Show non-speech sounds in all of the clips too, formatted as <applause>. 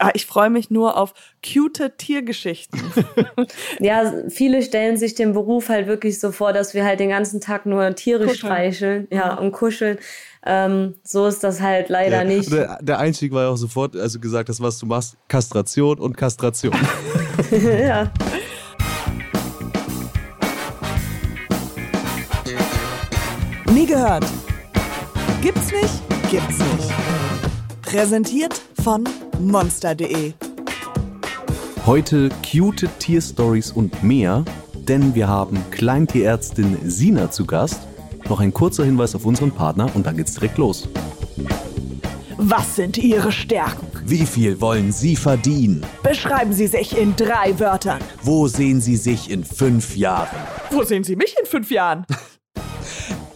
Ah, ich freue mich nur auf cute Tiergeschichten. <laughs> ja, viele stellen sich den Beruf halt wirklich so vor, dass wir halt den ganzen Tag nur Tiere kuscheln. streicheln ja, und kuscheln. Ähm, so ist das halt leider ja, nicht. Der, der, Einstieg war ja auch sofort, also gesagt das, was du machst, Kastration und Kastration. <laughs> <laughs> ja. Nie gehört. Gibt's nicht? Gibt's nicht. Präsentiert von monster.de. Heute cute Tierstories und mehr, denn wir haben Kleintierärztin Sina zu Gast. Noch ein kurzer Hinweis auf unseren Partner und dann geht's direkt los. Was sind Ihre Stärken? Wie viel wollen Sie verdienen? Beschreiben Sie sich in drei Wörtern. Wo sehen Sie sich in fünf Jahren? Wo sehen Sie mich in fünf Jahren? <laughs>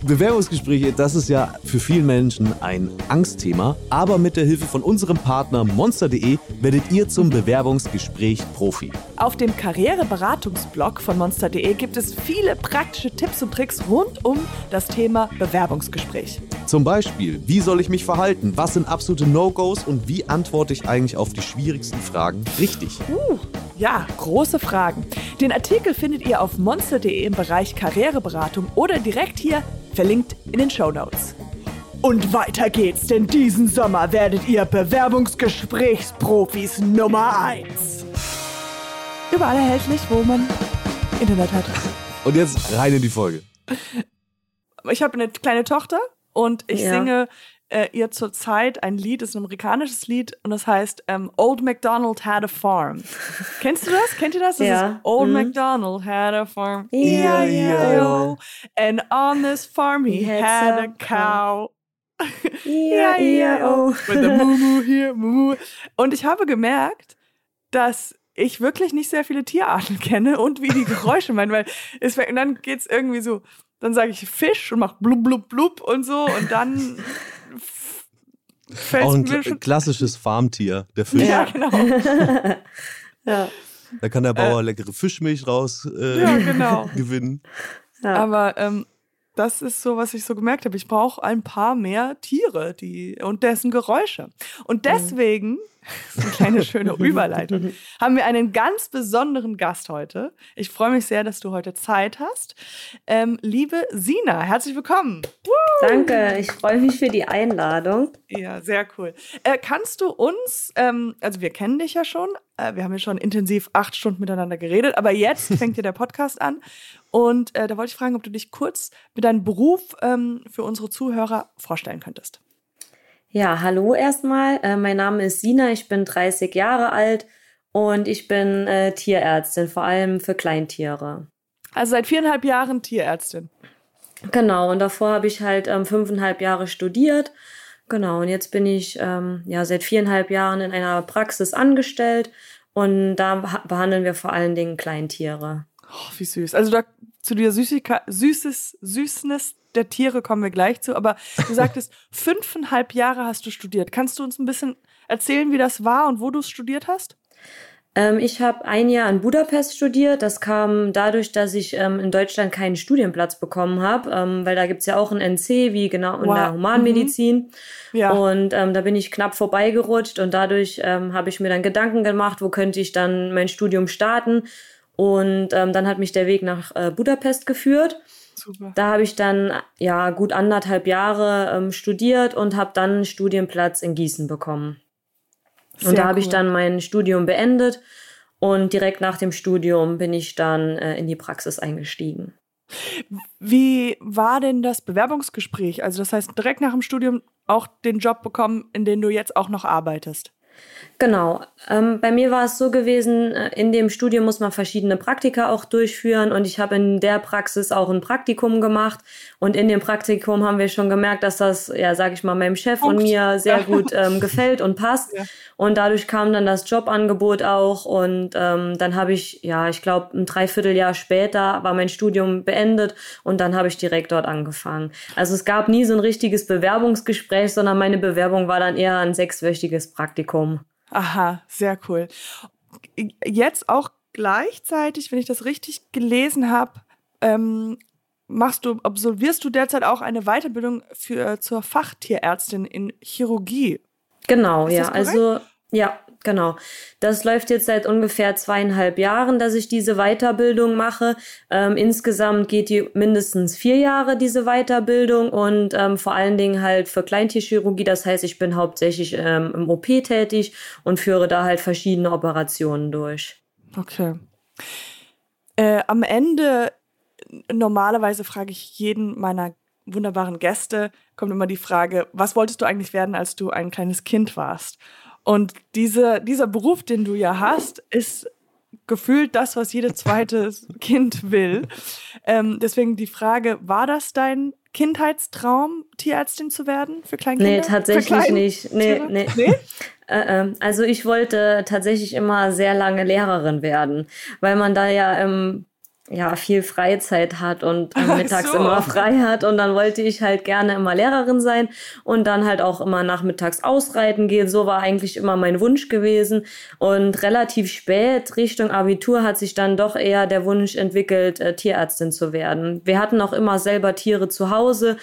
Bewerbungsgespräche, das ist ja für viele Menschen ein Angstthema, aber mit der Hilfe von unserem Partner monster.de werdet ihr zum Bewerbungsgespräch Profi. Auf dem Karriereberatungsblog von monster.de gibt es viele praktische Tipps und Tricks rund um das Thema Bewerbungsgespräch. Zum Beispiel, wie soll ich mich verhalten? Was sind absolute No-Gos und wie antworte ich eigentlich auf die schwierigsten Fragen richtig? Uh, ja, große Fragen. Den Artikel findet ihr auf monster.de im Bereich Karriereberatung oder direkt hier verlinkt in den Show Notes. Und weiter geht's, denn diesen Sommer werdet ihr Bewerbungsgesprächsprofis Nummer 1. Überall erhältlich, wo man Internet hat. Und jetzt rein in die Folge. Ich habe eine kleine Tochter und ich ja. singe äh, ihr zurzeit ein Lied, ist ein amerikanisches Lied und das heißt ähm, Old MacDonald had a farm. <laughs> Kennst du das? Kennt ihr das? das ja. Old mhm. MacDonald had a farm. Yeah, yeah. And on this farm he, he had, a cow. <laughs> <laughs> yeah, yeah, oh. With a moo here, moo. Und ich habe gemerkt, dass ich wirklich nicht sehr viele Tierarten kenne und wie die Geräusche meinen, weil es, und dann geht's irgendwie so, dann sage ich Fisch und mach blub blub blub und so und dann auch ein klassisches Farmtier, der Fisch. Ja, genau. <laughs> ja. Da kann der Bauer äh, leckere Fischmilch raus äh, ja, genau. <laughs> gewinnen. Ja. Aber ähm, das ist so, was ich so gemerkt habe. Ich brauche ein paar mehr Tiere die, und dessen Geräusche. Und mhm. <laughs> deswegen, mhm. eine kleine schöne <laughs> Überleitung, haben wir einen ganz besonderen Gast heute. Ich freue mich sehr, dass du heute Zeit hast. Ähm, liebe Sina, herzlich willkommen. Woo! Danke, ich freue mich für die Einladung. Ja, sehr cool. Äh, kannst du uns, ähm, also wir kennen dich ja schon, äh, wir haben ja schon intensiv acht Stunden miteinander geredet, aber jetzt fängt ja der Podcast an. Und äh, da wollte ich fragen, ob du dich kurz mit deinem Beruf ähm, für unsere Zuhörer vorstellen könntest. Ja, hallo erstmal. Äh, mein Name ist Sina, ich bin 30 Jahre alt und ich bin äh, Tierärztin, vor allem für Kleintiere. Also seit viereinhalb Jahren Tierärztin. Genau, und davor habe ich halt ähm, fünfeinhalb Jahre studiert. Genau, und jetzt bin ich ähm, ja seit viereinhalb Jahren in einer Praxis angestellt und da behandeln wir vor allen Dingen Kleintiere. Oh, wie süß. Also da zu dieser Süßigkeit, Süßes, Süßness der Tiere kommen wir gleich zu. Aber du sagtest, <laughs> fünfeinhalb Jahre hast du studiert. Kannst du uns ein bisschen erzählen, wie das war und wo du es studiert hast? Ähm, ich habe ein Jahr in Budapest studiert. Das kam dadurch, dass ich ähm, in Deutschland keinen Studienplatz bekommen habe, ähm, weil da gibt's ja auch ein NC, wie genau in wow. der Humanmedizin. Mhm. Ja. Und ähm, da bin ich knapp vorbeigerutscht und dadurch ähm, habe ich mir dann Gedanken gemacht, wo könnte ich dann mein Studium starten. Und dann hat mich der Weg nach äh, Budapest geführt. Super. Da habe ich dann ja gut anderthalb Jahre ähm, studiert und habe dann einen Studienplatz in Gießen bekommen. Sehr und da habe ich dann mein Studium beendet und direkt nach dem Studium bin ich dann äh, in die Praxis eingestiegen. Wie war denn das Bewerbungsgespräch? Also das heißt, direkt nach dem Studium auch den Job bekommen, in dem du jetzt auch noch arbeitest? Genau. Ähm, bei mir war es so gewesen, äh, in dem Studium muss man verschiedene Praktika auch durchführen und ich habe in der Praxis auch ein Praktikum gemacht und in dem Praktikum haben wir schon gemerkt, dass das, ja, sage ich mal, meinem Chef Punkt. und mir sehr ja. gut ähm, <laughs> gefällt und passt ja. und dadurch kam dann das Jobangebot auch und ähm, dann habe ich, ja, ich glaube, ein Dreivierteljahr später war mein Studium beendet und dann habe ich direkt dort angefangen. Also es gab nie so ein richtiges Bewerbungsgespräch, sondern meine Bewerbung war dann eher ein sechswöchiges Praktikum. Aha, sehr cool. Jetzt auch gleichzeitig, wenn ich das richtig gelesen habe, ähm, machst du, absolvierst du derzeit auch eine Weiterbildung für, zur Fachtierärztin in Chirurgie. Genau, ja. Also ja, genau. Das läuft jetzt seit ungefähr zweieinhalb Jahren, dass ich diese Weiterbildung mache. Ähm, insgesamt geht die mindestens vier Jahre, diese Weiterbildung und ähm, vor allen Dingen halt für Kleintierchirurgie. Das heißt, ich bin hauptsächlich ähm, im OP tätig und führe da halt verschiedene Operationen durch. Okay. Äh, am Ende, normalerweise frage ich jeden meiner wunderbaren Gäste, kommt immer die Frage, was wolltest du eigentlich werden, als du ein kleines Kind warst? Und diese, dieser Beruf, den du ja hast, ist gefühlt das, was jedes zweite <laughs> Kind will. Ähm, deswegen die Frage, war das dein Kindheitstraum, Tierärztin zu werden für Kleinkinder? Nee, tatsächlich nicht. Nee, nee. nee? <laughs> Äh, äh, also ich wollte tatsächlich immer sehr lange Lehrerin werden, weil man da ja im ja viel Freizeit hat und <laughs> äh, mittags so. immer frei hat und dann wollte ich halt gerne immer Lehrerin sein und dann halt auch immer nachmittags ausreiten gehen. So war eigentlich immer mein Wunsch gewesen und relativ spät Richtung Abitur hat sich dann doch eher der Wunsch entwickelt, äh, Tierärztin zu werden. Wir hatten auch immer selber Tiere zu Hause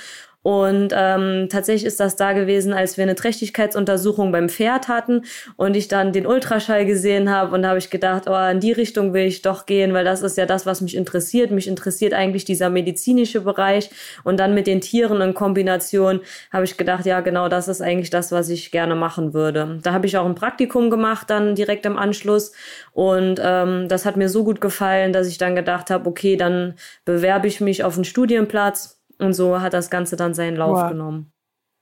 und ähm, tatsächlich ist das da gewesen, als wir eine Trächtigkeitsuntersuchung beim Pferd hatten und ich dann den Ultraschall gesehen habe und habe ich gedacht, oh, in die Richtung will ich doch gehen, weil das ist ja das, was mich interessiert. Mich interessiert eigentlich dieser medizinische Bereich und dann mit den Tieren in Kombination habe ich gedacht, ja, genau das ist eigentlich das, was ich gerne machen würde. Da habe ich auch ein Praktikum gemacht, dann direkt im Anschluss und ähm, das hat mir so gut gefallen, dass ich dann gedacht habe, okay, dann bewerbe ich mich auf einen Studienplatz und so hat das Ganze dann seinen Lauf wow. genommen.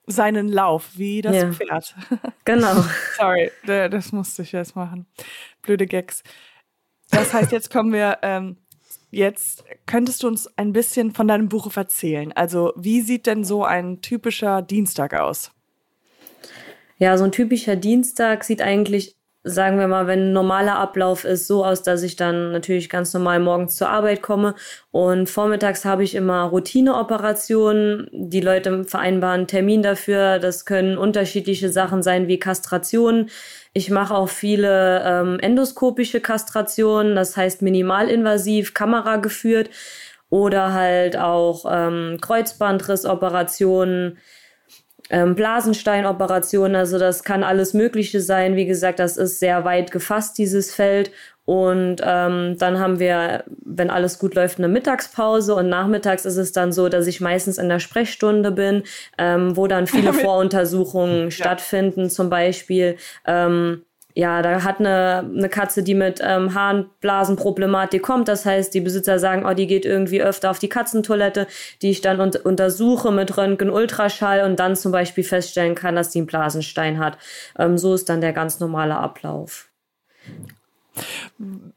Seinen Lauf, wie das ja. Pferd. <laughs> Genau. Sorry, das musste ich jetzt machen. Blöde Gags. Das heißt, jetzt kommen wir, ähm, jetzt könntest du uns ein bisschen von deinem Buch erzählen. Also, wie sieht denn so ein typischer Dienstag aus? Ja, so ein typischer Dienstag sieht eigentlich sagen wir mal, wenn ein normaler Ablauf ist, so aus, dass ich dann natürlich ganz normal morgens zur Arbeit komme und vormittags habe ich immer Routineoperationen. Die Leute vereinbaren Termin dafür. Das können unterschiedliche Sachen sein wie Kastrationen. Ich mache auch viele ähm, endoskopische Kastrationen, das heißt minimalinvasiv, kamerageführt oder halt auch ähm, Kreuzbandrissoperationen ähm, Blasensteinoperationen, also das kann alles Mögliche sein. Wie gesagt, das ist sehr weit gefasst, dieses Feld. Und ähm, dann haben wir, wenn alles gut läuft, eine Mittagspause und nachmittags ist es dann so, dass ich meistens in der Sprechstunde bin, ähm, wo dann <laughs> viele Voruntersuchungen ja. stattfinden, zum Beispiel. Ähm, ja, da hat eine, eine Katze, die mit ähm, Harnblasenproblematik kommt. Das heißt, die Besitzer sagen, oh, die geht irgendwie öfter auf die Katzentoilette, die ich dann un untersuche mit Röntgen, Ultraschall und dann zum Beispiel feststellen kann, dass die einen Blasenstein hat. Ähm, so ist dann der ganz normale Ablauf.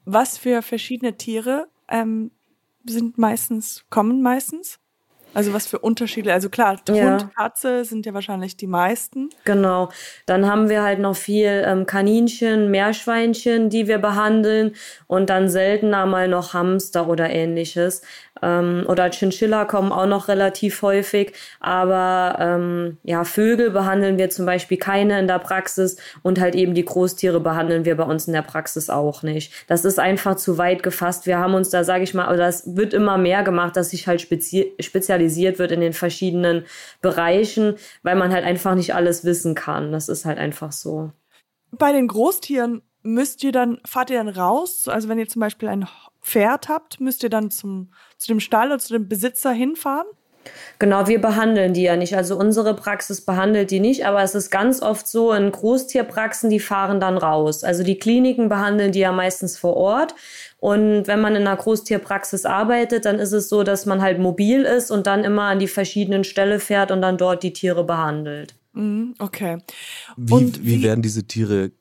Was für verschiedene Tiere ähm, sind meistens, kommen meistens? Also was für Unterschiede? Also klar, Hund, ja. Katze sind ja wahrscheinlich die meisten. Genau. Dann haben wir halt noch viel ähm, Kaninchen, Meerschweinchen, die wir behandeln und dann seltener mal noch Hamster oder ähnliches. Ähm, oder Chinchilla kommen auch noch relativ häufig. Aber ähm, ja, Vögel behandeln wir zum Beispiel keine in der Praxis und halt eben die Großtiere behandeln wir bei uns in der Praxis auch nicht. Das ist einfach zu weit gefasst. Wir haben uns da, sage ich mal, oder es wird immer mehr gemacht, dass sich halt spezi spezialisiert wird in den verschiedenen Bereichen, weil man halt einfach nicht alles wissen kann. Das ist halt einfach so. Bei den Großtieren müsst ihr dann, fahrt ihr dann raus? Also wenn ihr zum Beispiel ein Pferd habt, müsst ihr dann zum, zu dem Stall oder zu dem Besitzer hinfahren? Genau, wir behandeln die ja nicht. Also unsere Praxis behandelt die nicht, aber es ist ganz oft so, in Großtierpraxen, die fahren dann raus. Also die Kliniken behandeln die ja meistens vor Ort. Und wenn man in einer Großtierpraxis arbeitet, dann ist es so, dass man halt mobil ist und dann immer an die verschiedenen Ställe fährt und dann dort die Tiere behandelt. Mhm, okay. Wie, wie, wie werden diese Tiere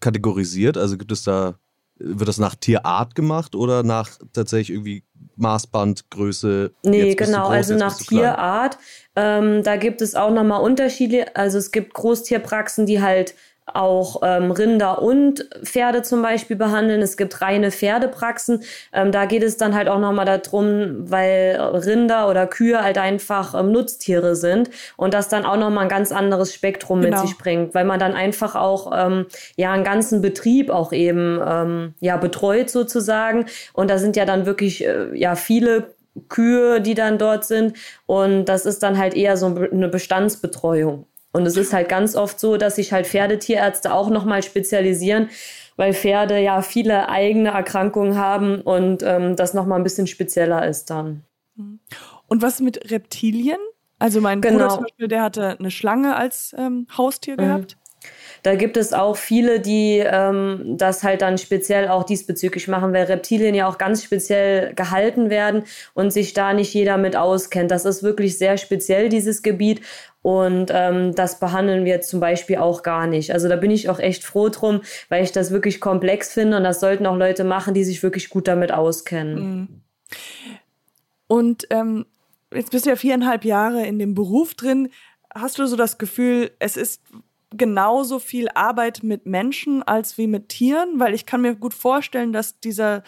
kategorisiert? Also gibt es da, wird das nach Tierart gemacht oder nach tatsächlich irgendwie Maßband, Größe? Nee, genau, groß, also nach Tierart. Ähm, da gibt es auch nochmal Unterschiede. Also es gibt Großtierpraxen, die halt auch ähm, Rinder und Pferde zum Beispiel behandeln. Es gibt reine Pferdepraxen. Ähm, da geht es dann halt auch nochmal darum, weil Rinder oder Kühe halt einfach ähm, Nutztiere sind und das dann auch nochmal ein ganz anderes Spektrum genau. mit sich bringt, weil man dann einfach auch ähm, ja einen ganzen Betrieb auch eben ähm, ja betreut sozusagen. Und da sind ja dann wirklich äh, ja viele Kühe, die dann dort sind. Und das ist dann halt eher so eine Bestandsbetreuung. Und es ist halt ganz oft so, dass sich halt Pferdetierärzte auch nochmal spezialisieren, weil Pferde ja viele eigene Erkrankungen haben und ähm, das nochmal ein bisschen spezieller ist dann. Und was mit Reptilien? Also mein genau. Bruder zum Beispiel, der hatte eine Schlange als ähm, Haustier mhm. gehabt. Da gibt es auch viele, die ähm, das halt dann speziell auch diesbezüglich machen, weil Reptilien ja auch ganz speziell gehalten werden und sich da nicht jeder mit auskennt. Das ist wirklich sehr speziell, dieses Gebiet. Und ähm, das behandeln wir zum Beispiel auch gar nicht. Also da bin ich auch echt froh drum, weil ich das wirklich komplex finde und das sollten auch Leute machen, die sich wirklich gut damit auskennen. Mhm. Und ähm, jetzt bist du ja viereinhalb Jahre in dem Beruf drin. Hast du so das Gefühl, es ist genauso viel Arbeit mit Menschen als wie mit Tieren? Weil ich kann mir gut vorstellen, dass dieser,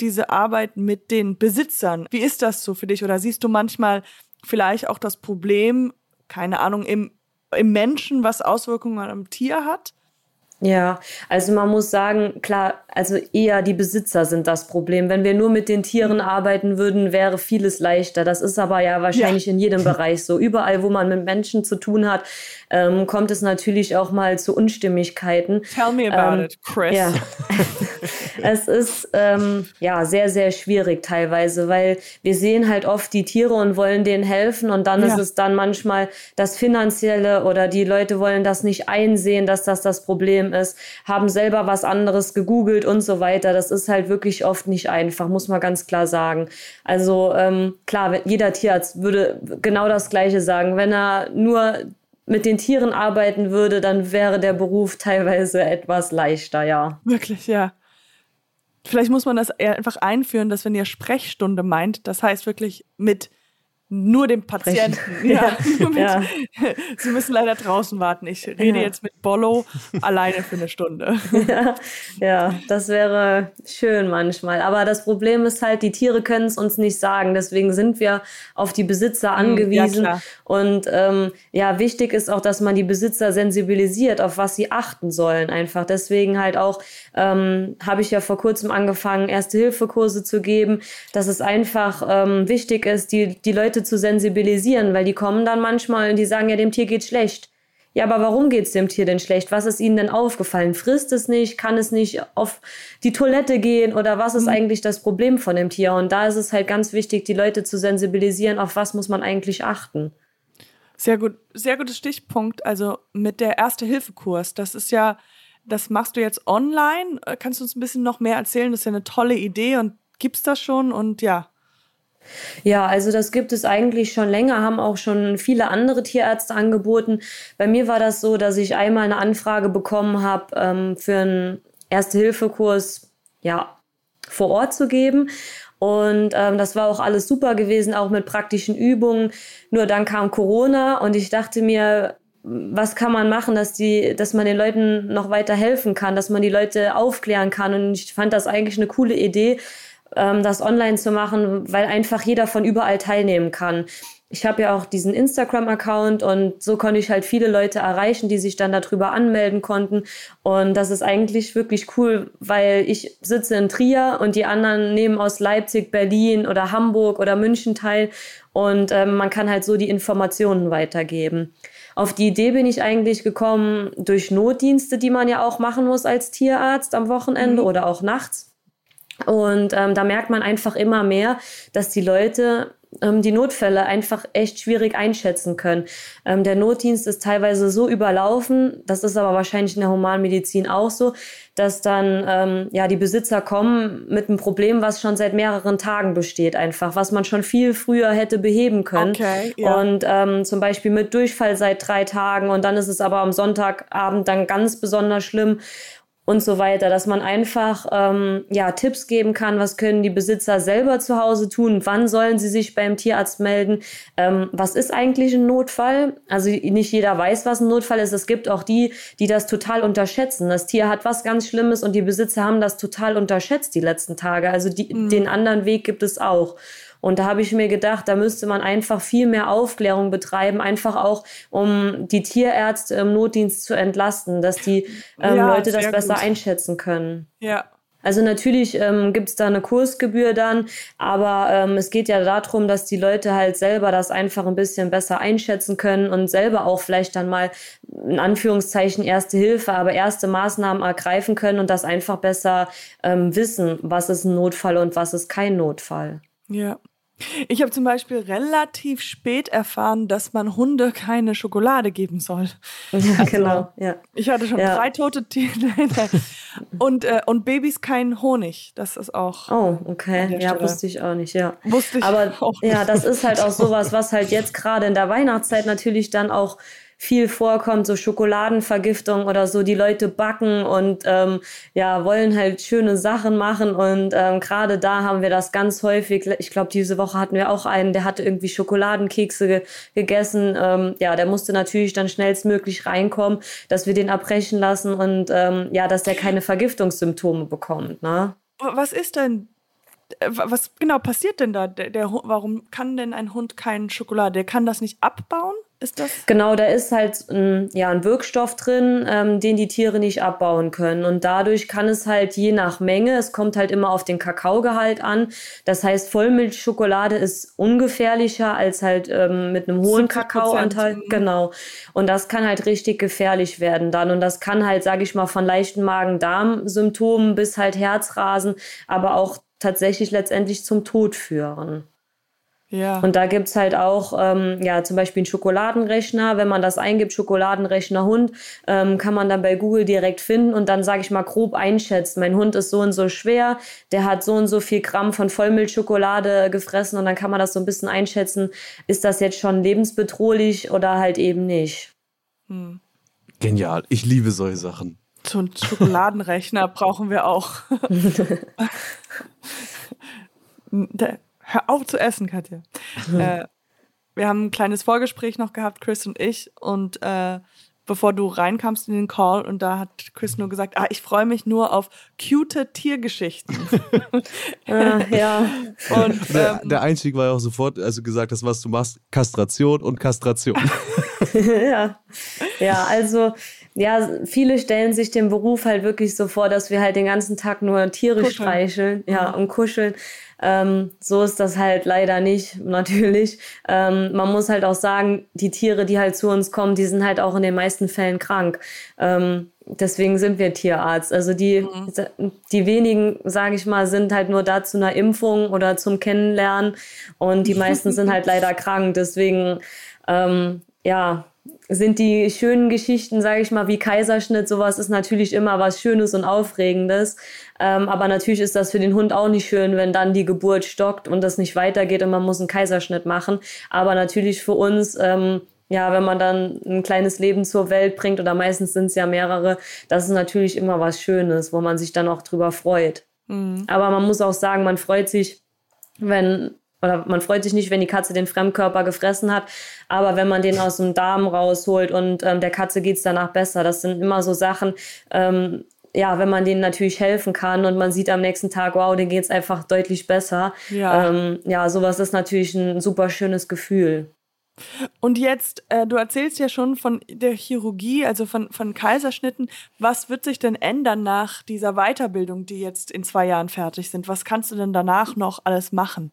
diese Arbeit mit den Besitzern, wie ist das so für dich? Oder siehst du manchmal vielleicht auch das Problem, keine Ahnung, im, im Menschen, was Auswirkungen am Tier hat? Ja, also man muss sagen, klar, also eher die Besitzer sind das Problem. Wenn wir nur mit den Tieren mhm. arbeiten würden, wäre vieles leichter. Das ist aber ja wahrscheinlich ja. in jedem <laughs> Bereich so. Überall, wo man mit Menschen zu tun hat, ähm, kommt es natürlich auch mal zu Unstimmigkeiten. Tell me about ähm, it, Chris. Ja. <laughs> <laughs> es ist ähm, ja sehr, sehr schwierig teilweise, weil wir sehen halt oft die Tiere und wollen denen helfen und dann ja. ist es dann manchmal das Finanzielle oder die Leute wollen das nicht einsehen, dass das das Problem ist, haben selber was anderes gegoogelt und so weiter. Das ist halt wirklich oft nicht einfach, muss man ganz klar sagen. Also ähm, klar, jeder Tierarzt würde genau das Gleiche sagen. Wenn er nur mit den Tieren arbeiten würde, dann wäre der Beruf teilweise etwas leichter, ja. Wirklich, ja. Vielleicht muss man das einfach einführen, dass wenn ihr Sprechstunde meint, das heißt wirklich mit nur dem Patienten. <laughs> Ja, ja. <laughs> Sie müssen leider draußen warten. Ich rede ja. jetzt mit Bollo <laughs> alleine für eine Stunde. Ja, ja, das wäre schön manchmal. Aber das Problem ist halt, die Tiere können es uns nicht sagen. Deswegen sind wir auf die Besitzer hm, angewiesen. Ja, Und ähm, ja, wichtig ist auch, dass man die Besitzer sensibilisiert, auf was sie achten sollen. Einfach deswegen halt auch ähm, habe ich ja vor kurzem angefangen, Erste-Hilfe-Kurse zu geben, dass es einfach ähm, wichtig ist, die, die Leute zu sensibilisieren, weil die kommen dann manchmal und die sagen, ja, dem Tier geht schlecht. Ja, aber warum geht's dem Tier denn schlecht? Was ist ihnen denn aufgefallen? Frisst es nicht? Kann es nicht auf die Toilette gehen? Oder was ist mhm. eigentlich das Problem von dem Tier? Und da ist es halt ganz wichtig, die Leute zu sensibilisieren, auf was muss man eigentlich achten. Sehr gut, sehr guter Stichpunkt. Also mit der Erste-Hilfe-Kurs, das ist ja das machst du jetzt online. Äh, kannst du uns ein bisschen noch mehr erzählen? Das ist ja eine tolle Idee und gibt's das schon und ja. Ja, also das gibt es eigentlich schon länger, haben auch schon viele andere Tierärzte angeboten. Bei mir war das so, dass ich einmal eine Anfrage bekommen habe, ähm, für einen Erste-Hilfe-Kurs ja, vor Ort zu geben. Und ähm, das war auch alles super gewesen, auch mit praktischen Übungen. Nur dann kam Corona und ich dachte mir, was kann man machen, dass die, dass man den Leuten noch weiter helfen kann, dass man die Leute aufklären kann. Und ich fand das eigentlich eine coole Idee, ähm, das online zu machen, weil einfach jeder von überall teilnehmen kann. Ich habe ja auch diesen Instagram-Account und so konnte ich halt viele Leute erreichen, die sich dann darüber anmelden konnten. Und das ist eigentlich wirklich cool, weil ich sitze in Trier und die anderen nehmen aus Leipzig, Berlin oder Hamburg oder München teil. Und ähm, man kann halt so die Informationen weitergeben. Auf die Idee bin ich eigentlich gekommen durch Notdienste, die man ja auch machen muss als Tierarzt am Wochenende mhm. oder auch nachts. Und ähm, da merkt man einfach immer mehr, dass die Leute ähm, die Notfälle einfach echt schwierig einschätzen können. Ähm, der Notdienst ist teilweise so überlaufen, das ist aber wahrscheinlich in der Humanmedizin auch so, dass dann ähm, ja die Besitzer kommen mit einem Problem, was schon seit mehreren Tagen besteht, einfach, was man schon viel früher hätte beheben können. Okay, ja. Und ähm, zum Beispiel mit Durchfall seit drei Tagen und dann ist es aber am Sonntagabend dann ganz besonders schlimm und so weiter, dass man einfach ähm, ja Tipps geben kann, was können die Besitzer selber zu Hause tun, wann sollen sie sich beim Tierarzt melden, ähm, was ist eigentlich ein Notfall? Also nicht jeder weiß, was ein Notfall ist. Es gibt auch die, die das total unterschätzen. Das Tier hat was ganz Schlimmes und die Besitzer haben das total unterschätzt die letzten Tage. Also die, mhm. den anderen Weg gibt es auch. Und da habe ich mir gedacht, da müsste man einfach viel mehr Aufklärung betreiben, einfach auch, um die Tierärzte im Notdienst zu entlasten, dass die ähm, ja, Leute das besser gut. einschätzen können. Ja. Also natürlich ähm, gibt es da eine Kursgebühr dann, aber ähm, es geht ja darum, dass die Leute halt selber das einfach ein bisschen besser einschätzen können und selber auch vielleicht dann mal in Anführungszeichen erste Hilfe, aber erste Maßnahmen ergreifen können und das einfach besser ähm, wissen, was ist ein Notfall und was ist kein Notfall. Ja. Ich habe zum Beispiel relativ spät erfahren, dass man Hunde keine Schokolade geben soll. <laughs> Ja, also, genau. Ja. Ich hatte schon ja. drei tote Tiere <laughs> und, äh, und Babys keinen Honig. Das ist auch. Oh, okay. Ja, Stelle. wusste ich auch nicht, ja. Wusste ich Aber auch nicht. ja, das ist halt auch <laughs> sowas, was halt jetzt gerade in der Weihnachtszeit natürlich dann auch viel vorkommt, so Schokoladenvergiftung oder so. Die Leute backen und ähm, ja, wollen halt schöne Sachen machen. Und ähm, gerade da haben wir das ganz häufig. Ich glaube, diese Woche hatten wir auch einen, der hatte irgendwie Schokoladenkekse ge gegessen. Ähm, ja, der musste natürlich dann schnellstmöglich reinkommen, dass wir den abbrechen lassen und ähm, ja, dass der keine Vergiftungssymptome bekommt. Ne? Was ist denn äh, was genau passiert denn da? Der, der, warum kann denn ein Hund keinen Schokolade? Der kann das nicht abbauen? Ist das? Genau, da ist halt ein, ja, ein Wirkstoff drin, ähm, den die Tiere nicht abbauen können. Und dadurch kann es halt je nach Menge, es kommt halt immer auf den Kakaogehalt an. Das heißt, Vollmilchschokolade ist ungefährlicher als halt ähm, mit einem hohen Kakaoanteil. Mhm. Genau. Und das kann halt richtig gefährlich werden dann. Und das kann halt, sage ich mal, von leichten Magen-Darm-Symptomen bis halt Herzrasen, aber auch tatsächlich letztendlich zum Tod führen. Ja. Und da gibt's halt auch, ähm, ja, zum Beispiel einen Schokoladenrechner. Wenn man das eingibt, Schokoladenrechner Hund, ähm, kann man dann bei Google direkt finden und dann, sage ich mal, grob einschätzen. Mein Hund ist so und so schwer, der hat so und so viel Gramm von Vollmilchschokolade gefressen und dann kann man das so ein bisschen einschätzen, ist das jetzt schon lebensbedrohlich oder halt eben nicht. Hm. Genial, ich liebe solche Sachen. So einen Schokoladenrechner brauchen wir auch. <laughs> <laughs> Hör auf zu essen, Katja. <laughs> äh, wir haben ein kleines Vorgespräch noch gehabt, Chris und ich, und äh, bevor du reinkamst in den Call und da hat Chris nur gesagt, ah, ich freue mich nur auf cute Tiergeschichten. <laughs> ah, ja. Und, der, ähm, der, Einstieg war ja auch sofort, also gesagt hast, was du machst, Kastration und Kastration. <laughs> <laughs> ja. ja, also ja, viele stellen sich den Beruf halt wirklich so vor, dass wir halt den ganzen Tag nur Tiere kuscheln. streicheln, ja, und kuscheln. Ähm, so ist das halt leider nicht, <laughs> natürlich. Ähm, man muss halt auch sagen, die Tiere, die halt zu uns kommen, die sind halt auch in den meisten Fällen krank. Ähm, deswegen sind wir Tierarzt. Also die, mhm. die wenigen, sage ich mal, sind halt nur da zu einer Impfung oder zum Kennenlernen und die meisten sind halt <laughs> leider krank. Deswegen, ähm, ja, sind die schönen Geschichten, sage ich mal, wie Kaiserschnitt, sowas ist natürlich immer was Schönes und Aufregendes. Ähm, aber natürlich ist das für den Hund auch nicht schön, wenn dann die Geburt stockt und das nicht weitergeht und man muss einen Kaiserschnitt machen. Aber natürlich für uns, ähm, ja, wenn man dann ein kleines Leben zur Welt bringt oder meistens sind es ja mehrere, das ist natürlich immer was Schönes, wo man sich dann auch drüber freut. Mhm. Aber man muss auch sagen, man freut sich, wenn oder man freut sich nicht, wenn die Katze den Fremdkörper gefressen hat, aber wenn man den aus dem Darm rausholt und ähm, der Katze geht's danach besser, das sind immer so Sachen, ähm, ja, wenn man denen natürlich helfen kann und man sieht am nächsten Tag, wow, denen geht's einfach deutlich besser. Ja, ähm, ja sowas ist natürlich ein super schönes Gefühl. Und jetzt, äh, du erzählst ja schon von der Chirurgie, also von, von Kaiserschnitten. Was wird sich denn ändern nach dieser Weiterbildung, die jetzt in zwei Jahren fertig sind? Was kannst du denn danach noch alles machen?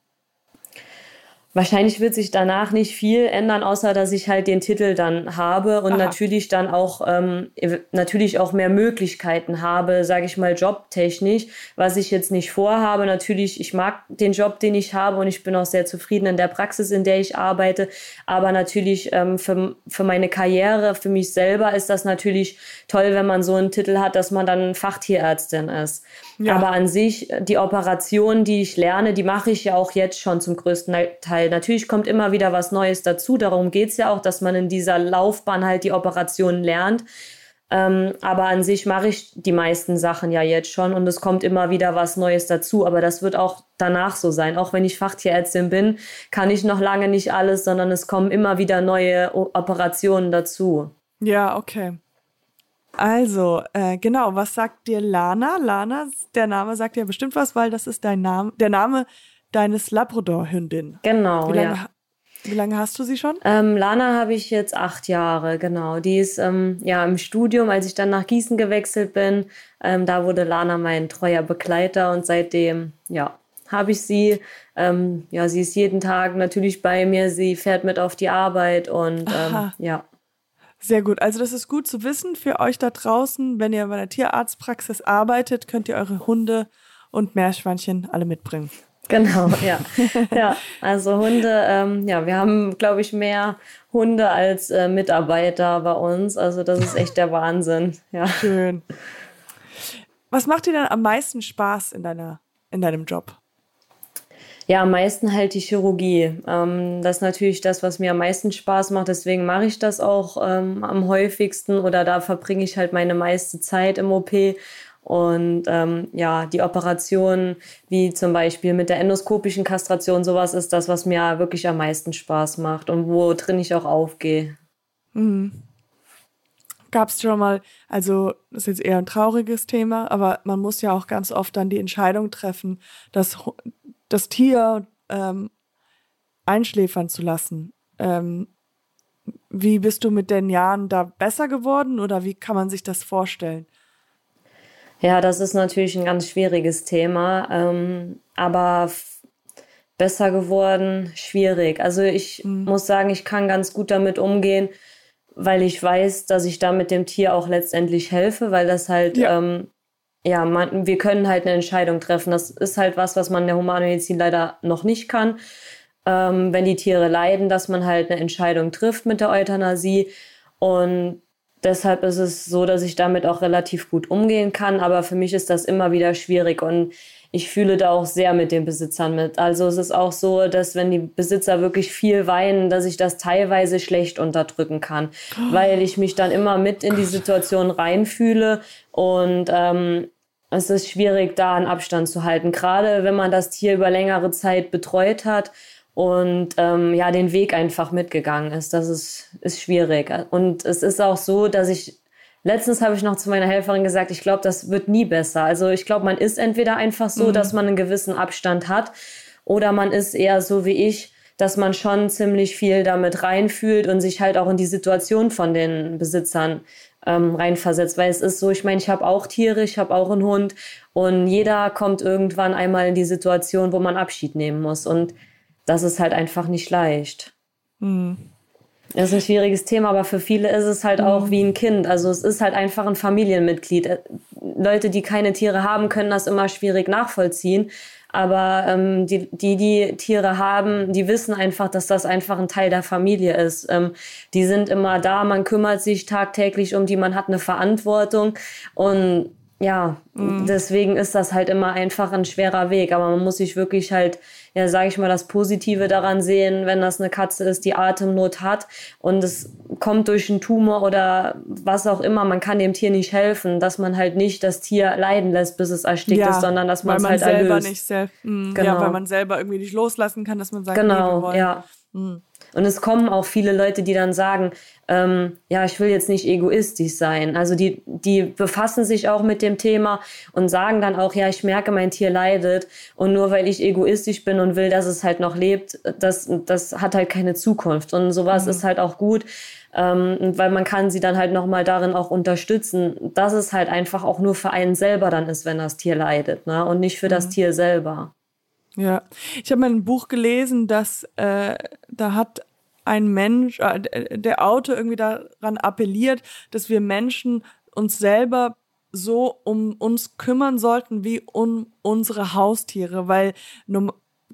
Wahrscheinlich wird sich danach nicht viel ändern, außer dass ich halt den Titel dann habe und Aha. natürlich dann auch ähm, natürlich auch mehr Möglichkeiten habe, sage ich mal jobtechnisch, was ich jetzt nicht vorhabe. Natürlich, ich mag den Job, den ich habe und ich bin auch sehr zufrieden in der Praxis, in der ich arbeite. Aber natürlich ähm, für, für meine Karriere, für mich selber ist das natürlich toll, wenn man so einen Titel hat, dass man dann Fachtierärztin ist. Ja. Aber an sich, die Operationen, die ich lerne, die mache ich ja auch jetzt schon zum größten Teil. Natürlich kommt immer wieder was Neues dazu. Darum geht's ja auch, dass man in dieser Laufbahn halt die Operationen lernt. Ähm, aber an sich mache ich die meisten Sachen ja jetzt schon und es kommt immer wieder was Neues dazu. Aber das wird auch danach so sein. Auch wenn ich Fachtierärztin bin, kann ich noch lange nicht alles, sondern es kommen immer wieder neue Operationen dazu. Ja, okay. Also, äh, genau, was sagt dir Lana? Lana, der Name sagt dir bestimmt was, weil das ist dein Name, der Name deines Labrador-Hündin. Genau, ja. Wie lange hast du sie schon? Ähm, Lana habe ich jetzt acht Jahre, genau. Die ist ähm, ja im Studium, als ich dann nach Gießen gewechselt bin. Ähm, da wurde Lana mein treuer Begleiter und seitdem, ja, habe ich sie. Ähm, ja, sie ist jeden Tag natürlich bei mir. Sie fährt mit auf die Arbeit und ähm, ja. Sehr gut. Also das ist gut zu wissen für euch da draußen. Wenn ihr bei der Tierarztpraxis arbeitet, könnt ihr eure Hunde und Meerschweinchen alle mitbringen. Genau, ja. <laughs> ja, also Hunde, ähm, ja, wir haben, glaube ich, mehr Hunde als äh, Mitarbeiter bei uns. Also das ist echt der Wahnsinn. Ja. Schön. Was macht dir dann am meisten Spaß in, deiner, in deinem Job? Ja, am meisten halt die Chirurgie. Ähm, das ist natürlich das, was mir am meisten Spaß macht. Deswegen mache ich das auch ähm, am häufigsten oder da verbringe ich halt meine meiste Zeit im OP. Und ähm, ja, die Operationen, wie zum Beispiel mit der endoskopischen Kastration, sowas ist das, was mir wirklich am meisten Spaß macht und wo drin ich auch aufgehe. Mhm. Gab es schon mal, also das ist jetzt eher ein trauriges Thema, aber man muss ja auch ganz oft dann die Entscheidung treffen, das, das Tier ähm, einschläfern zu lassen. Ähm, wie bist du mit den Jahren da besser geworden oder wie kann man sich das vorstellen? Ja, das ist natürlich ein ganz schwieriges Thema, ähm, aber besser geworden, schwierig. Also ich mhm. muss sagen, ich kann ganz gut damit umgehen, weil ich weiß, dass ich da mit dem Tier auch letztendlich helfe, weil das halt, ja, ähm, ja man, wir können halt eine Entscheidung treffen. Das ist halt was, was man in der Humanmedizin leider noch nicht kann. Ähm, wenn die Tiere leiden, dass man halt eine Entscheidung trifft mit der Euthanasie. Und deshalb ist es so, dass ich damit auch relativ gut umgehen kann. Aber für mich ist das immer wieder schwierig und ich fühle da auch sehr mit den Besitzern mit. Also es ist auch so, dass wenn die Besitzer wirklich viel weinen, dass ich das teilweise schlecht unterdrücken kann, oh. weil ich mich dann immer mit in die Situation reinfühle und ähm, es ist schwierig, da einen Abstand zu halten. Gerade wenn man das Tier über längere Zeit betreut hat und ähm, ja, den Weg einfach mitgegangen ist. Das ist, ist schwierig. Und es ist auch so, dass ich, letztens habe ich noch zu meiner Helferin gesagt, ich glaube, das wird nie besser. Also ich glaube, man ist entweder einfach so, mhm. dass man einen gewissen Abstand hat oder man ist eher so wie ich, dass man schon ziemlich viel damit reinfühlt und sich halt auch in die Situation von den Besitzern ähm, reinversetzt. Weil es ist so, ich meine, ich habe auch Tiere, ich habe auch einen Hund und jeder kommt irgendwann einmal in die Situation, wo man Abschied nehmen muss. Und das ist halt einfach nicht leicht. Mhm. Das ist ein schwieriges Thema, aber für viele ist es halt mhm. auch wie ein Kind. Also es ist halt einfach ein Familienmitglied. Äh, Leute, die keine Tiere haben, können das immer schwierig nachvollziehen. Aber ähm, die, die, die Tiere haben, die wissen einfach, dass das einfach ein Teil der Familie ist. Ähm, die sind immer da, man kümmert sich tagtäglich um die, man hat eine Verantwortung. Und ja, mhm. deswegen ist das halt immer einfach ein schwerer Weg. Aber man muss sich wirklich halt ja, sage ich mal, das Positive daran sehen, wenn das eine Katze ist, die Atemnot hat und es kommt durch einen Tumor oder was auch immer, man kann dem Tier nicht helfen, dass man halt nicht das Tier leiden lässt, bis es erstickt ja, ist, sondern dass man es halt selber erlöst. Nicht selbst, mh, genau. Ja, weil man selber irgendwie nicht loslassen kann, dass man sagt, genau, nee, ja. Mh. Und es kommen auch viele Leute, die dann sagen, ähm, ja, ich will jetzt nicht egoistisch sein. Also die, die befassen sich auch mit dem Thema und sagen dann auch, ja, ich merke, mein Tier leidet. Und nur weil ich egoistisch bin und will, dass es halt noch lebt, das, das hat halt keine Zukunft. Und sowas mhm. ist halt auch gut, ähm, weil man kann sie dann halt nochmal darin auch unterstützen, dass es halt einfach auch nur für einen selber dann ist, wenn das Tier leidet, ne? Und nicht für mhm. das Tier selber. Ja, ich habe mal ein Buch gelesen, dass äh, da hat ein Mensch, äh, der Autor irgendwie daran appelliert, dass wir Menschen uns selber so um uns kümmern sollten wie um unsere Haustiere, weil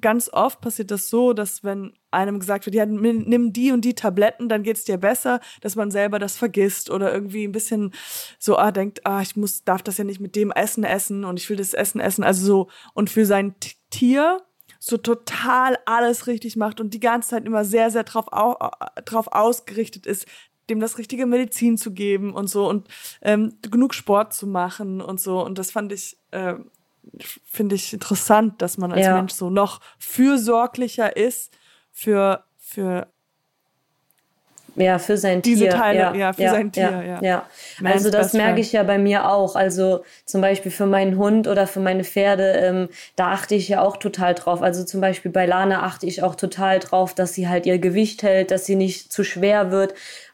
ganz oft passiert das so, dass wenn einem gesagt wird, ja, nimm die und die Tabletten, dann geht's dir besser, dass man selber das vergisst oder irgendwie ein bisschen so ah, denkt, ah, ich muss, darf das ja nicht mit dem Essen essen und ich will das Essen essen. Also so, und für sein Tier so total alles richtig macht und die ganze Zeit immer sehr, sehr drauf, au drauf ausgerichtet ist, dem das richtige Medizin zu geben und so und ähm, genug Sport zu machen und so. Und das fand ich, äh, finde ich interessant, dass man als ja. Mensch so noch fürsorglicher ist für, für ja, für sein Diese Tier. Teile, ja, ja, für ja, sein Tier, ja. ja. ja. Also das merke ich ja bei mir auch. Also zum Beispiel für meinen Hund oder für meine Pferde, ähm, da achte ich ja auch total drauf. Also zum Beispiel bei Lana achte ich auch total drauf, dass sie halt ihr Gewicht hält, dass sie nicht zu schwer wird.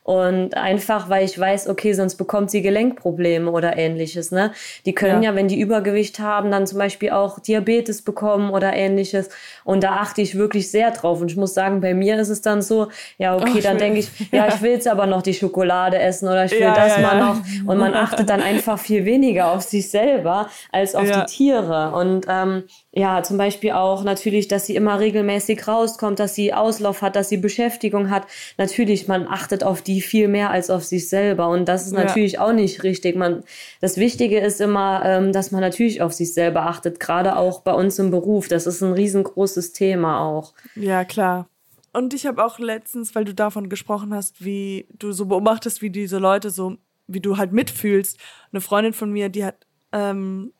Und einfach, weil ich weiß, okay, sonst bekommt sie Gelenkprobleme oder ähnliches. Ne? Die können ja. ja, wenn die Übergewicht haben, dann zum Beispiel auch Diabetes bekommen oder ähnliches. Und da achte ich wirklich sehr drauf. Und ich muss sagen, bei mir ist es dann so, ja, okay, oh, dann denke ich, ja, ich <laughs> will jetzt aber noch die Schokolade essen oder ich will ja, das ja, mal noch. Und man <laughs> achtet dann einfach viel weniger auf sich selber als auf die Tiere. Und ähm, ja, zum Beispiel auch natürlich, dass sie immer regelmäßig rauskommt, dass sie Auslauf hat, dass sie Beschäftigung hat. Natürlich, man achtet auf die viel mehr als auf sich selber und das ist ja. natürlich auch nicht richtig. Man, das Wichtige ist immer, ähm, dass man natürlich auf sich selber achtet, gerade auch bei uns im Beruf. Das ist ein riesengroßes Thema auch. Ja, klar. Und ich habe auch letztens, weil du davon gesprochen hast, wie du so beobachtest, wie diese Leute so, wie du halt mitfühlst. Eine Freundin von mir, die hat ähm,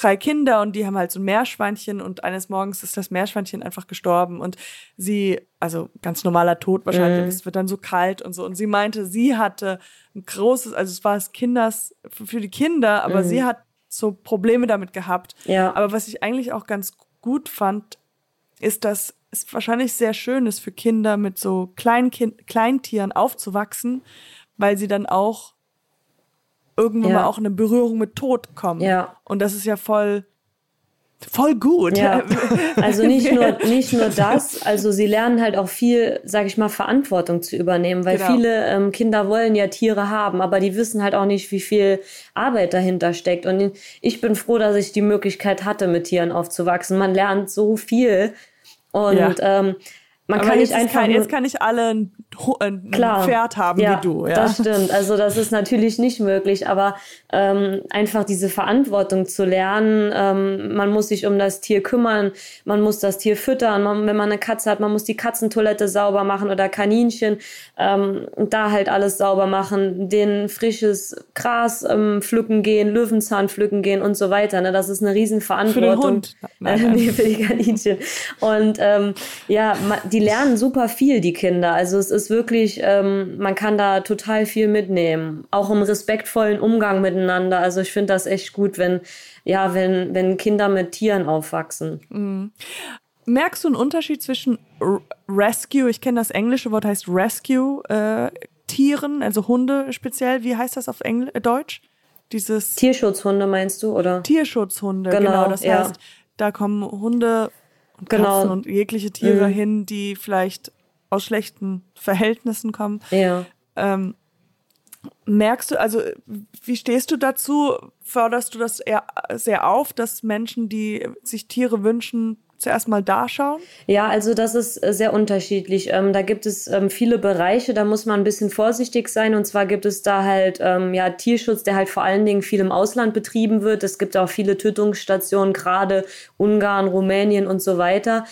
drei Kinder und die haben halt so ein Meerschweinchen und eines Morgens ist das Meerschweinchen einfach gestorben und sie, also ganz normaler Tod wahrscheinlich, mhm. es wird dann so kalt und so und sie meinte, sie hatte ein großes, also es war das Kinders für die Kinder, aber mhm. sie hat so Probleme damit gehabt. Ja. Aber was ich eigentlich auch ganz gut fand, ist, dass es wahrscheinlich sehr schön ist für Kinder mit so Kleinkind Kleintieren aufzuwachsen, weil sie dann auch irgendwann ja. mal auch in eine Berührung mit Tod kommen. Ja. Und das ist ja voll voll gut. Ja. <laughs> Also nicht nur nicht nur das, also sie lernen halt auch viel, sage ich mal, Verantwortung zu übernehmen, weil genau. viele ähm, Kinder wollen ja Tiere haben, aber die wissen halt auch nicht, wie viel Arbeit dahinter steckt. Und ich bin froh, dass ich die Möglichkeit hatte, mit Tieren aufzuwachsen. Man lernt so viel und ja. ähm, man Aber kann nicht einfach. Kein, jetzt kann nicht alle ein, ein Klar, Pferd haben ja, wie du. Ja, das stimmt. Also das ist natürlich nicht möglich, aber ähm, einfach diese Verantwortung zu lernen, ähm, man muss sich um das Tier kümmern, man muss das Tier füttern, man, wenn man eine Katze hat, man muss die Katzentoilette sauber machen oder Kaninchen, ähm, da halt alles sauber machen, den frisches Gras ähm, pflücken gehen, Löwenzahn pflücken gehen und so weiter. Ne? Das ist eine Riesenverantwortung. Für den Hund. <laughs> Nein, nein. für die Kaninchen. Und ähm, ja, die die lernen super viel, die Kinder. Also es ist wirklich, ähm, man kann da total viel mitnehmen. Auch im respektvollen Umgang miteinander. Also ich finde das echt gut, wenn, ja, wenn, wenn Kinder mit Tieren aufwachsen. Mhm. Merkst du einen Unterschied zwischen Rescue, ich kenne das englische Wort heißt Rescue, äh, Tieren, also Hunde speziell, wie heißt das auf Engl äh, Deutsch? Dieses Tierschutzhunde meinst du, oder? Tierschutzhunde, genau. genau das ja. heißt, da kommen Hunde und genau. Katzen und jegliche Tiere mhm. hin, die vielleicht aus schlechten Verhältnissen kommen. Ja. Ähm, merkst du, also wie stehst du dazu? Förderst du das eher sehr auf, dass Menschen, die sich Tiere wünschen, zuerst mal da schauen? Ja, also das ist äh, sehr unterschiedlich. Ähm, da gibt es ähm, viele Bereiche, da muss man ein bisschen vorsichtig sein. Und zwar gibt es da halt ähm, ja Tierschutz, der halt vor allen Dingen viel im Ausland betrieben wird. Es gibt auch viele Tötungsstationen, gerade Ungarn, Rumänien und so weiter.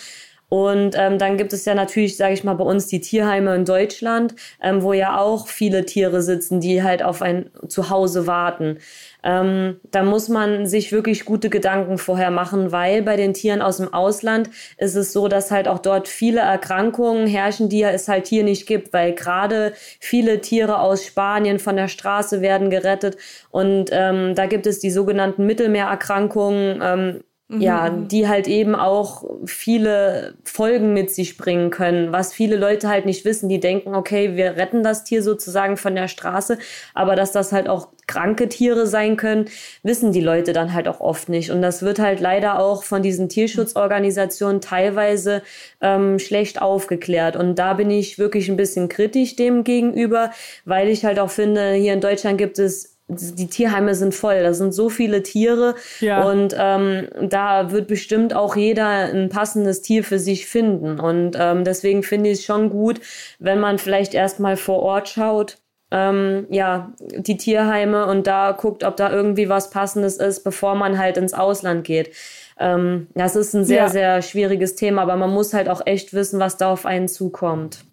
Und ähm, dann gibt es ja natürlich, sage ich mal, bei uns die Tierheime in Deutschland, ähm, wo ja auch viele Tiere sitzen, die halt auf ein Zuhause warten. Ähm, da muss man sich wirklich gute Gedanken vorher machen, weil bei den Tieren aus dem Ausland ist es so, dass halt auch dort viele Erkrankungen herrschen, die es halt hier nicht gibt, weil gerade viele Tiere aus Spanien von der Straße werden gerettet und ähm, da gibt es die sogenannten Mittelmeererkrankungen. Ähm, Mhm. Ja, die halt eben auch viele Folgen mit sich bringen können, was viele Leute halt nicht wissen. Die denken, okay, wir retten das Tier sozusagen von der Straße, aber dass das halt auch kranke Tiere sein können, wissen die Leute dann halt auch oft nicht. Und das wird halt leider auch von diesen Tierschutzorganisationen teilweise ähm, schlecht aufgeklärt. Und da bin ich wirklich ein bisschen kritisch dem gegenüber, weil ich halt auch finde, hier in Deutschland gibt es die Tierheime sind voll, da sind so viele Tiere ja. und ähm, da wird bestimmt auch jeder ein passendes Tier für sich finden. Und ähm, deswegen finde ich es schon gut, wenn man vielleicht erstmal vor Ort schaut, ähm, ja, die Tierheime und da guckt, ob da irgendwie was Passendes ist, bevor man halt ins Ausland geht. Ähm, das ist ein sehr, ja. sehr schwieriges Thema, aber man muss halt auch echt wissen, was da auf einen zukommt.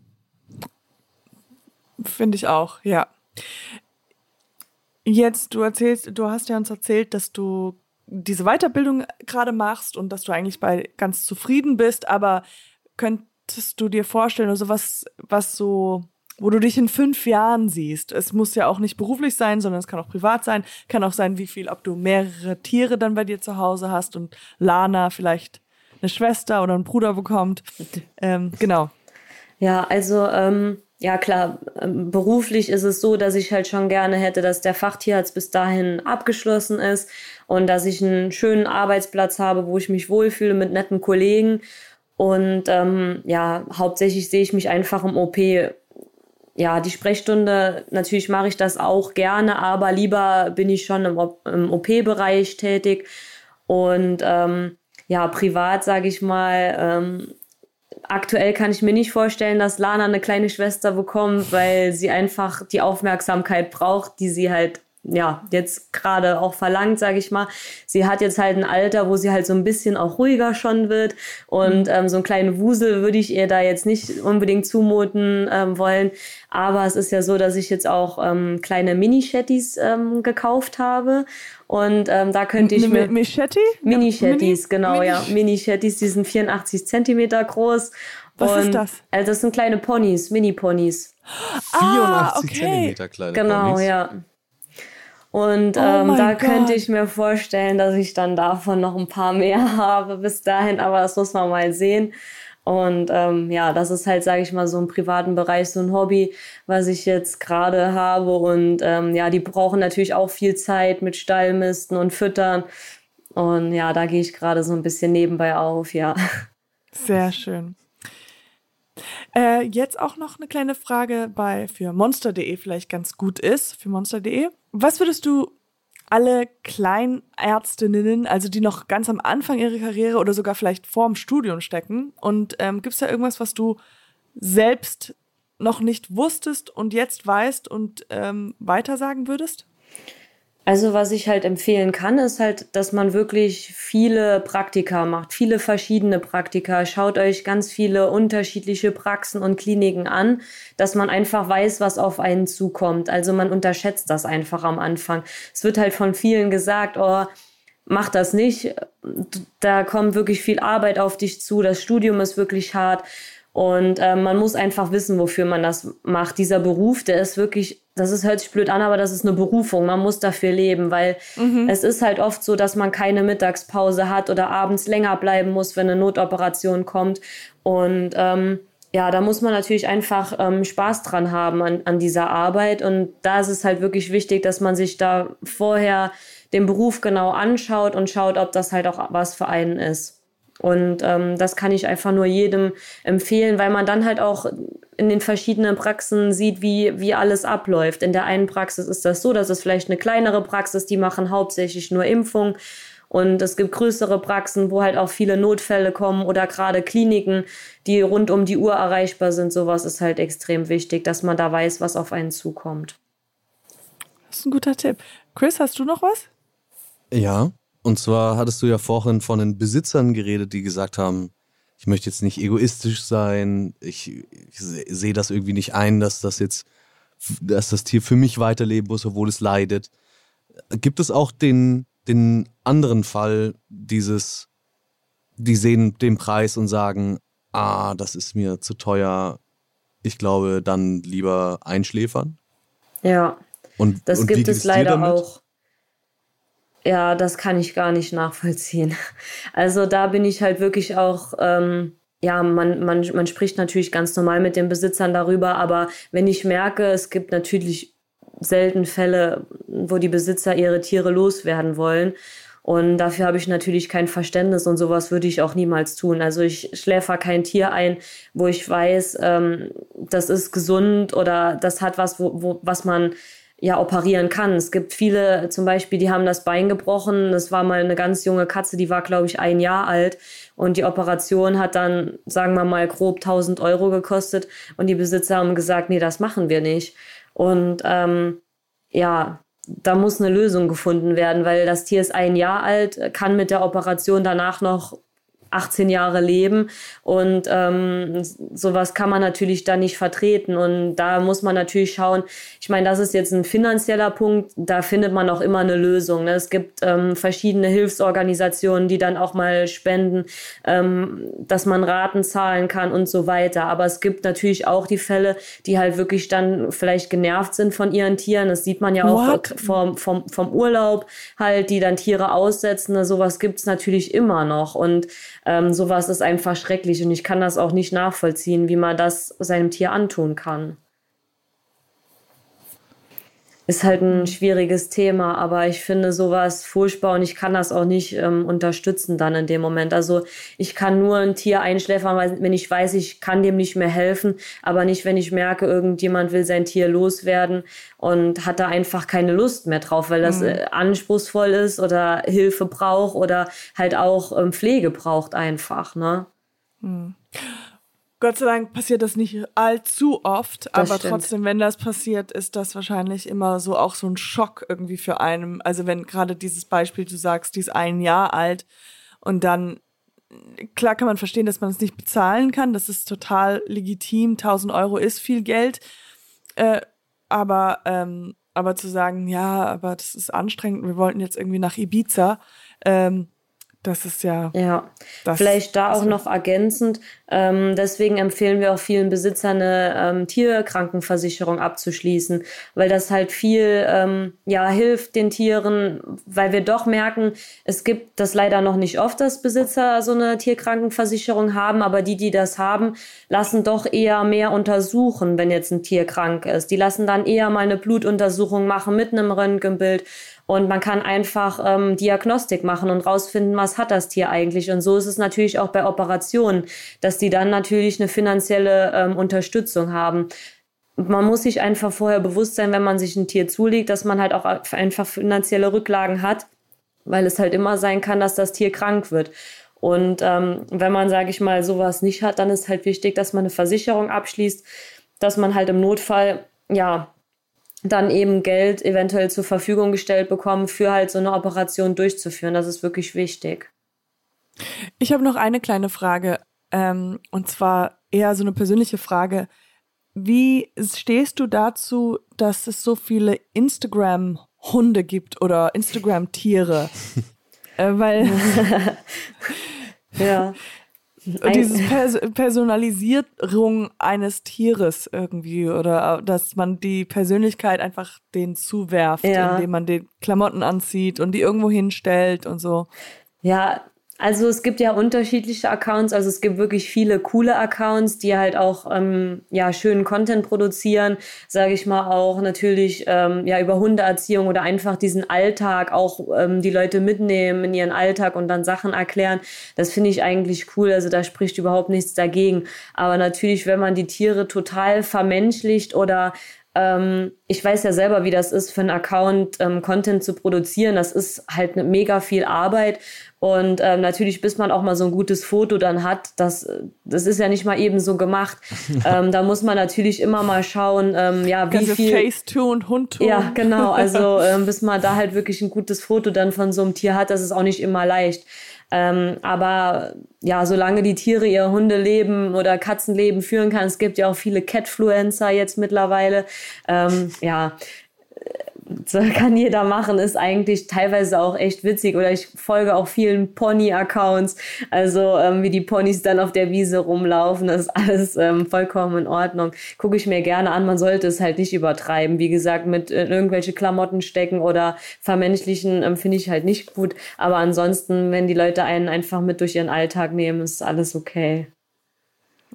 Finde ich auch, ja. Jetzt, du erzählst, du hast ja uns erzählt, dass du diese Weiterbildung gerade machst und dass du eigentlich bei ganz zufrieden bist, aber könntest du dir vorstellen, also was, was so, wo du dich in fünf Jahren siehst. Es muss ja auch nicht beruflich sein, sondern es kann auch privat sein. Kann auch sein, wie viel, ob du mehrere Tiere dann bei dir zu Hause hast und Lana vielleicht eine Schwester oder einen Bruder bekommt. Ähm, genau. Ja, also ähm, ja klar, ähm, beruflich ist es so, dass ich halt schon gerne hätte, dass der Fachtierarzt bis dahin abgeschlossen ist und dass ich einen schönen Arbeitsplatz habe, wo ich mich wohlfühle mit netten Kollegen. Und ähm, ja, hauptsächlich sehe ich mich einfach im OP. Ja, die Sprechstunde, natürlich mache ich das auch gerne, aber lieber bin ich schon im, im OP-Bereich tätig. Und ähm, ja, privat, sage ich mal, ähm, aktuell kann ich mir nicht vorstellen, dass Lana eine kleine Schwester bekommt, weil sie einfach die Aufmerksamkeit braucht, die sie halt ja, jetzt gerade auch verlangt, sage ich mal. Sie hat jetzt halt ein Alter, wo sie halt so ein bisschen auch ruhiger schon wird und mhm. ähm, so einen kleinen Wusel würde ich ihr da jetzt nicht unbedingt zumuten ähm, wollen. Aber es ist ja so, dass ich jetzt auch ähm, kleine Mini-Shetties ähm, gekauft habe und ähm, da könnte ich mir... Mischetti? Mini-Shetties, genau, Mini ja. Mini-Shetties, die sind 84 Zentimeter groß. Was und, ist das? Also das sind kleine Ponys, Mini-Ponys. 84 ah, okay. Zentimeter kleine genau, Ponys? Genau, ja. Und oh ähm, da God. könnte ich mir vorstellen, dass ich dann davon noch ein paar mehr <laughs> habe bis dahin, aber das muss man mal sehen. Und ähm, ja, das ist halt, sage ich mal, so im privaten Bereich so ein Hobby, was ich jetzt gerade habe. Und ähm, ja, die brauchen natürlich auch viel Zeit mit Stallmisten und Füttern. Und ja, da gehe ich gerade so ein bisschen nebenbei auf, ja. Sehr schön. Äh, jetzt auch noch eine kleine Frage bei für monster.de vielleicht ganz gut ist, für monster.de. Was würdest du alle Kleinärztinnen, also die noch ganz am Anfang ihrer Karriere oder sogar vielleicht vorm Studium stecken. Und ähm, gibt es da irgendwas, was du selbst noch nicht wusstest und jetzt weißt und ähm, weitersagen würdest? Also was ich halt empfehlen kann, ist halt, dass man wirklich viele Praktika macht, viele verschiedene Praktika. Schaut euch ganz viele unterschiedliche Praxen und Kliniken an, dass man einfach weiß, was auf einen zukommt. Also man unterschätzt das einfach am Anfang. Es wird halt von vielen gesagt, oh, mach das nicht. Da kommt wirklich viel Arbeit auf dich zu. Das Studium ist wirklich hart. Und äh, man muss einfach wissen, wofür man das macht. Dieser Beruf, der ist wirklich, das ist, hört sich blöd an, aber das ist eine Berufung. Man muss dafür leben, weil mhm. es ist halt oft so, dass man keine Mittagspause hat oder abends länger bleiben muss, wenn eine Notoperation kommt. Und ähm, ja, da muss man natürlich einfach ähm, Spaß dran haben an, an dieser Arbeit. Und da ist es halt wirklich wichtig, dass man sich da vorher den Beruf genau anschaut und schaut, ob das halt auch was für einen ist. Und ähm, das kann ich einfach nur jedem empfehlen, weil man dann halt auch in den verschiedenen Praxen sieht, wie, wie alles abläuft. In der einen Praxis ist das so, das ist vielleicht eine kleinere Praxis, die machen hauptsächlich nur Impfung. Und es gibt größere Praxen, wo halt auch viele Notfälle kommen oder gerade Kliniken, die rund um die Uhr erreichbar sind. Sowas ist halt extrem wichtig, dass man da weiß, was auf einen zukommt. Das ist ein guter Tipp. Chris, hast du noch was? Ja, und zwar hattest du ja vorhin von den Besitzern geredet, die gesagt haben, ich möchte jetzt nicht egoistisch sein, ich, ich sehe das irgendwie nicht ein, dass das jetzt, dass das Tier für mich weiterleben muss, obwohl es leidet. Gibt es auch den, den anderen Fall, dieses, die sehen den Preis und sagen, ah, das ist mir zu teuer, ich glaube, dann lieber einschläfern? Ja. Und, das und gibt es leider auch. Ja, das kann ich gar nicht nachvollziehen. Also da bin ich halt wirklich auch, ähm, ja, man, man, man spricht natürlich ganz normal mit den Besitzern darüber, aber wenn ich merke, es gibt natürlich selten Fälle, wo die Besitzer ihre Tiere loswerden wollen. Und dafür habe ich natürlich kein Verständnis und sowas würde ich auch niemals tun. Also ich schläfer kein Tier ein, wo ich weiß, ähm, das ist gesund oder das hat was, wo, wo, was man ja operieren kann. Es gibt viele, zum Beispiel, die haben das Bein gebrochen. Das war mal eine ganz junge Katze, die war, glaube ich, ein Jahr alt. Und die Operation hat dann, sagen wir mal, grob 1000 Euro gekostet. Und die Besitzer haben gesagt, nee, das machen wir nicht. Und ähm, ja, da muss eine Lösung gefunden werden, weil das Tier ist ein Jahr alt, kann mit der Operation danach noch 18 Jahre leben und ähm, sowas kann man natürlich da nicht vertreten und da muss man natürlich schauen, ich meine, das ist jetzt ein finanzieller Punkt, da findet man auch immer eine Lösung. Ne? Es gibt ähm, verschiedene Hilfsorganisationen, die dann auch mal spenden, ähm, dass man Raten zahlen kann und so weiter. Aber es gibt natürlich auch die Fälle, die halt wirklich dann vielleicht genervt sind von ihren Tieren. Das sieht man ja auch vom, vom, vom Urlaub halt, die dann Tiere aussetzen. Ne? Sowas gibt's natürlich immer noch. Und ähm, sowas ist einfach schrecklich. Und ich kann das auch nicht nachvollziehen, wie man das seinem Tier antun kann ist halt ein schwieriges Thema, aber ich finde sowas furchtbar und ich kann das auch nicht ähm, unterstützen dann in dem Moment. Also ich kann nur ein Tier einschläfern, wenn ich weiß, ich kann dem nicht mehr helfen, aber nicht, wenn ich merke, irgendjemand will sein Tier loswerden und hat da einfach keine Lust mehr drauf, weil das mhm. äh, anspruchsvoll ist oder Hilfe braucht oder halt auch ähm, Pflege braucht einfach, ne? Mhm. Gott sei Dank passiert das nicht allzu oft, das aber stimmt. trotzdem, wenn das passiert, ist das wahrscheinlich immer so auch so ein Schock irgendwie für einen. Also wenn gerade dieses Beispiel, du sagst, die ist ein Jahr alt und dann, klar kann man verstehen, dass man es nicht bezahlen kann, das ist total legitim, 1000 Euro ist viel Geld, äh, aber, ähm, aber zu sagen, ja, aber das ist anstrengend, wir wollten jetzt irgendwie nach Ibiza, ähm, das ist ja. Ja, vielleicht da auch noch ergänzend. Ähm, deswegen empfehlen wir auch vielen Besitzern eine ähm, Tierkrankenversicherung abzuschließen, weil das halt viel ähm, ja hilft den Tieren, weil wir doch merken, es gibt das leider noch nicht oft, dass Besitzer so eine Tierkrankenversicherung haben, aber die, die das haben, lassen doch eher mehr untersuchen, wenn jetzt ein Tier krank ist. Die lassen dann eher mal eine Blutuntersuchung machen mit einem Röntgenbild und man kann einfach ähm, Diagnostik machen und rausfinden, was hat das Tier eigentlich. Und so ist es natürlich auch bei Operationen, dass die dann natürlich eine finanzielle ähm, Unterstützung haben. Man muss sich einfach vorher bewusst sein, wenn man sich ein Tier zulegt, dass man halt auch einfach finanzielle Rücklagen hat, weil es halt immer sein kann, dass das Tier krank wird. Und ähm, wenn man, sage ich mal, sowas nicht hat, dann ist halt wichtig, dass man eine Versicherung abschließt, dass man halt im Notfall ja dann eben Geld eventuell zur Verfügung gestellt bekommen, für halt so eine Operation durchzuführen. Das ist wirklich wichtig. Ich habe noch eine kleine Frage, ähm, und zwar eher so eine persönliche Frage. Wie stehst du dazu, dass es so viele Instagram-Hunde gibt oder Instagram-Tiere? <laughs> äh, weil <laughs> ja. <laughs> Und diese Pers Personalisierung eines Tieres irgendwie oder dass man die Persönlichkeit einfach denen zuwerft, ja. indem man den Klamotten anzieht und die irgendwo hinstellt und so. Ja, also es gibt ja unterschiedliche Accounts, also es gibt wirklich viele coole Accounts, die halt auch ähm, ja schönen Content produzieren, sage ich mal auch natürlich ähm, ja über Hundeerziehung oder einfach diesen Alltag auch ähm, die Leute mitnehmen in ihren Alltag und dann Sachen erklären. Das finde ich eigentlich cool, also da spricht überhaupt nichts dagegen. Aber natürlich, wenn man die Tiere total vermenschlicht oder ähm, ich weiß ja selber, wie das ist, für einen Account ähm, Content zu produzieren. Das ist halt eine mega viel Arbeit. Und ähm, natürlich, bis man auch mal so ein gutes Foto dann hat, das, das ist ja nicht mal eben so gemacht. <laughs> ähm, da muss man natürlich immer mal schauen, ähm, ja, wie Ganze viel. Facetune, Hundtune. Ja, genau. Also <laughs> ähm, bis man da halt wirklich ein gutes Foto dann von so einem Tier hat, das ist auch nicht immer leicht. Ähm, aber ja, solange die Tiere ihr Hundeleben oder Katzenleben führen kann, es gibt ja auch viele Catfluencer jetzt mittlerweile. Ähm, ja, <laughs> kann jeder machen, ist eigentlich teilweise auch echt witzig. Oder ich folge auch vielen Pony-Accounts, also ähm, wie die Ponys dann auf der Wiese rumlaufen, das ist alles ähm, vollkommen in Ordnung. Gucke ich mir gerne an, man sollte es halt nicht übertreiben. Wie gesagt, mit äh, irgendwelche Klamotten stecken oder vermenschlichen ähm, finde ich halt nicht gut. Aber ansonsten, wenn die Leute einen einfach mit durch ihren Alltag nehmen, ist alles okay.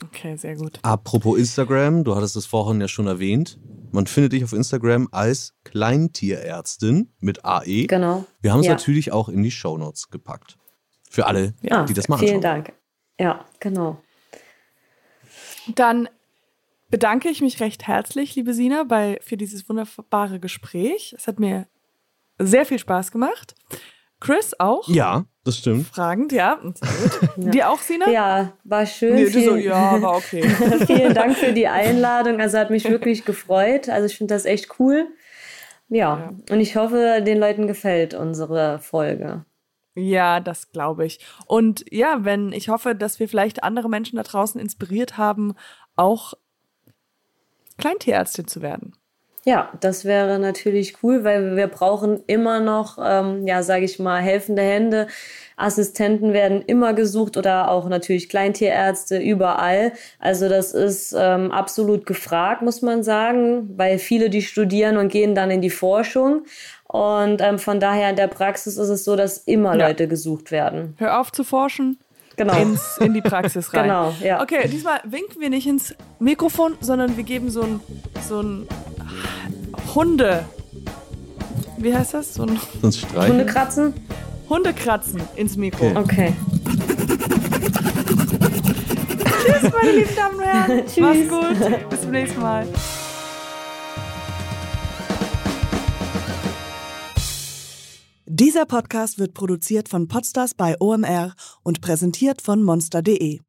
Okay, sehr gut. Apropos Instagram, du hattest es vorhin ja schon erwähnt. Man findet dich auf Instagram als Kleintierärztin mit AE. Genau. Wir haben es ja. natürlich auch in die Shownotes gepackt. Für alle, ja, die das machen. Vielen Dank. Ja, genau. Dann bedanke ich mich recht herzlich, liebe Sina, bei, für dieses wunderbare Gespräch. Es hat mir sehr viel Spaß gemacht. Chris auch? Ja, das stimmt. Fragend, ja. ja. <laughs> Dir auch, Sina? Ja, war schön. Nee, vielen, so, ja, war okay. <laughs> vielen Dank für die Einladung. Also hat mich wirklich gefreut. Also ich finde das echt cool. Ja, ja, und ich hoffe, den Leuten gefällt unsere Folge. Ja, das glaube ich. Und ja, wenn ich hoffe, dass wir vielleicht andere Menschen da draußen inspiriert haben, auch Kleintierärztin zu werden. Ja, das wäre natürlich cool, weil wir brauchen immer noch, ähm, ja, sage ich mal, helfende Hände. Assistenten werden immer gesucht oder auch natürlich Kleintierärzte überall. Also das ist ähm, absolut gefragt, muss man sagen, weil viele, die studieren und gehen dann in die Forschung. Und ähm, von daher in der Praxis ist es so, dass immer ja. Leute gesucht werden. Hör auf zu forschen, genau. ins, in die Praxis rein. genau, ja. Okay, diesmal winken wir nicht ins Mikrofon, sondern wir geben so ein, so ein Hunde. Wie heißt das? So ein? Hundekratzen? Hundekratzen ins Mikro. Okay. Tschüss, meine lieben Damen und Herren. <laughs> Tschüss. Mach's gut. Bis zum nächsten Mal. Dieser Podcast wird produziert von Podstars bei OMR und präsentiert von monster.de.